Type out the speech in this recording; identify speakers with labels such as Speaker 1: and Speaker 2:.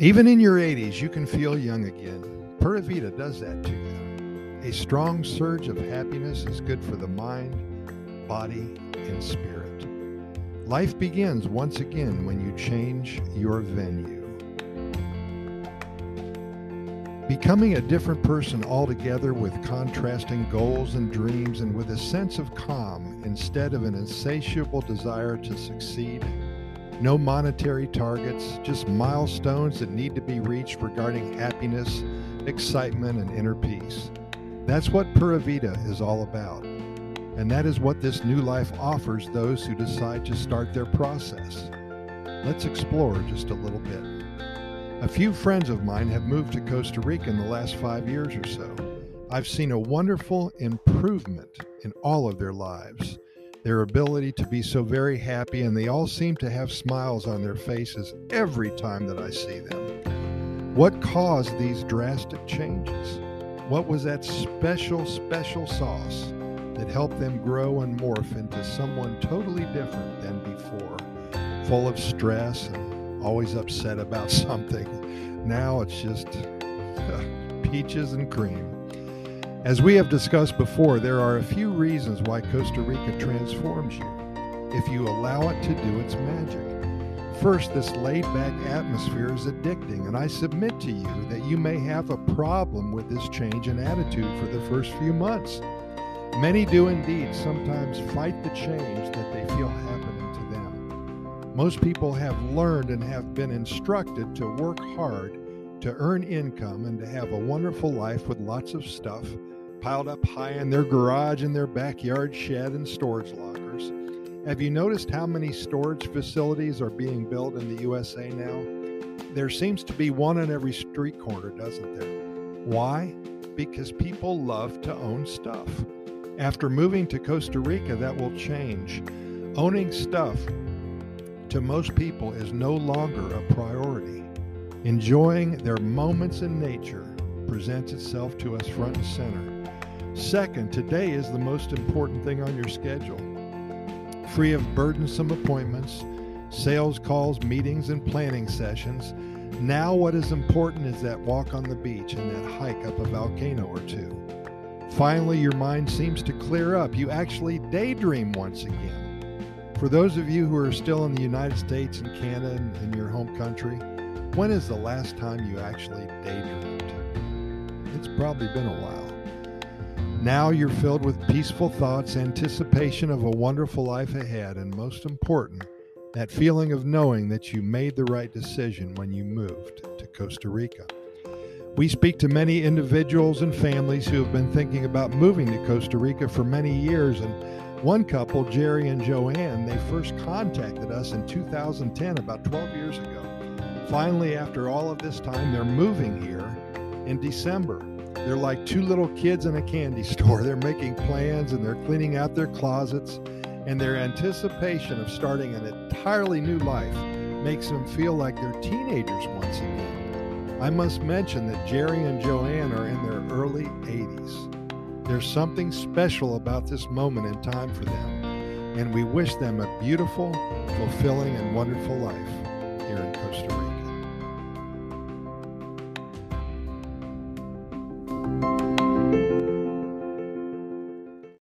Speaker 1: Even in your 80s, you can feel young again. Pura does that to you. A strong surge of happiness is good for the mind, body, and spirit. Life begins once again when you change your venue. Becoming a different person altogether with contrasting goals and dreams and with a sense of calm instead of an insatiable desire to succeed no monetary targets, just milestones that need to be reached regarding happiness, excitement, and inner peace. That's what Pura Vida is all about. And that is what this new life offers those who decide to start their process. Let's explore just a little bit. A few friends of mine have moved to Costa Rica in the last five years or so. I've seen a wonderful improvement in all of their lives their ability to be so very happy, and they all seem to have smiles on their faces every time that I see them. What caused these drastic changes? What was that special, special sauce that helped them grow and morph into someone totally different than before? Full of stress and always upset about something. Now it's just peaches and cream. As we have discussed before, there are a few reasons why Costa Rica transforms you if you allow it to do its magic. First, this laid back atmosphere is addicting, and I submit to you that you may have a problem with this change in attitude for the first few months. Many do indeed sometimes fight the change that they feel happening to them. Most people have learned and have been instructed to work hard to earn income and to have a wonderful life with lots of stuff piled up high in their garage and their backyard shed and storage lockers. Have you noticed how many storage facilities are being built in the USA now? There seems to be one on every street corner, doesn't there? Why? Because people love to own stuff. After moving to Costa Rica, that will change. Owning stuff to most people is no longer a priority. Enjoying their moments in nature presents itself to us front and center. Second, today is the most important thing on your schedule. Free of burdensome appointments, sales calls, meetings, and planning sessions, now what is important is that walk on the beach and that hike up a volcano or two. Finally, your mind seems to clear up. You actually daydream once again. For those of you who are still in the United States and Canada and in your home country, when is the last time you actually daydreamed? It's probably been a while. Now you're filled with peaceful thoughts, anticipation of a wonderful life ahead, and most important, that feeling of knowing that you made the right decision when you moved to Costa Rica. We speak to many individuals and families who have been thinking about moving to Costa Rica for many years. And one couple, Jerry and Joanne, they first contacted us in 2010, about 12 years ago. Finally, after all of this time, they're moving here in December. They're like two little kids in a candy store. They're making plans and they're cleaning out their closets, and their anticipation of starting an entirely new life makes them feel like they're teenagers once again. I must mention that Jerry and Joanne are in their early 80s. There's something special about this moment in time for them, and we wish them a beautiful, fulfilling, and wonderful life here in Costa Rica.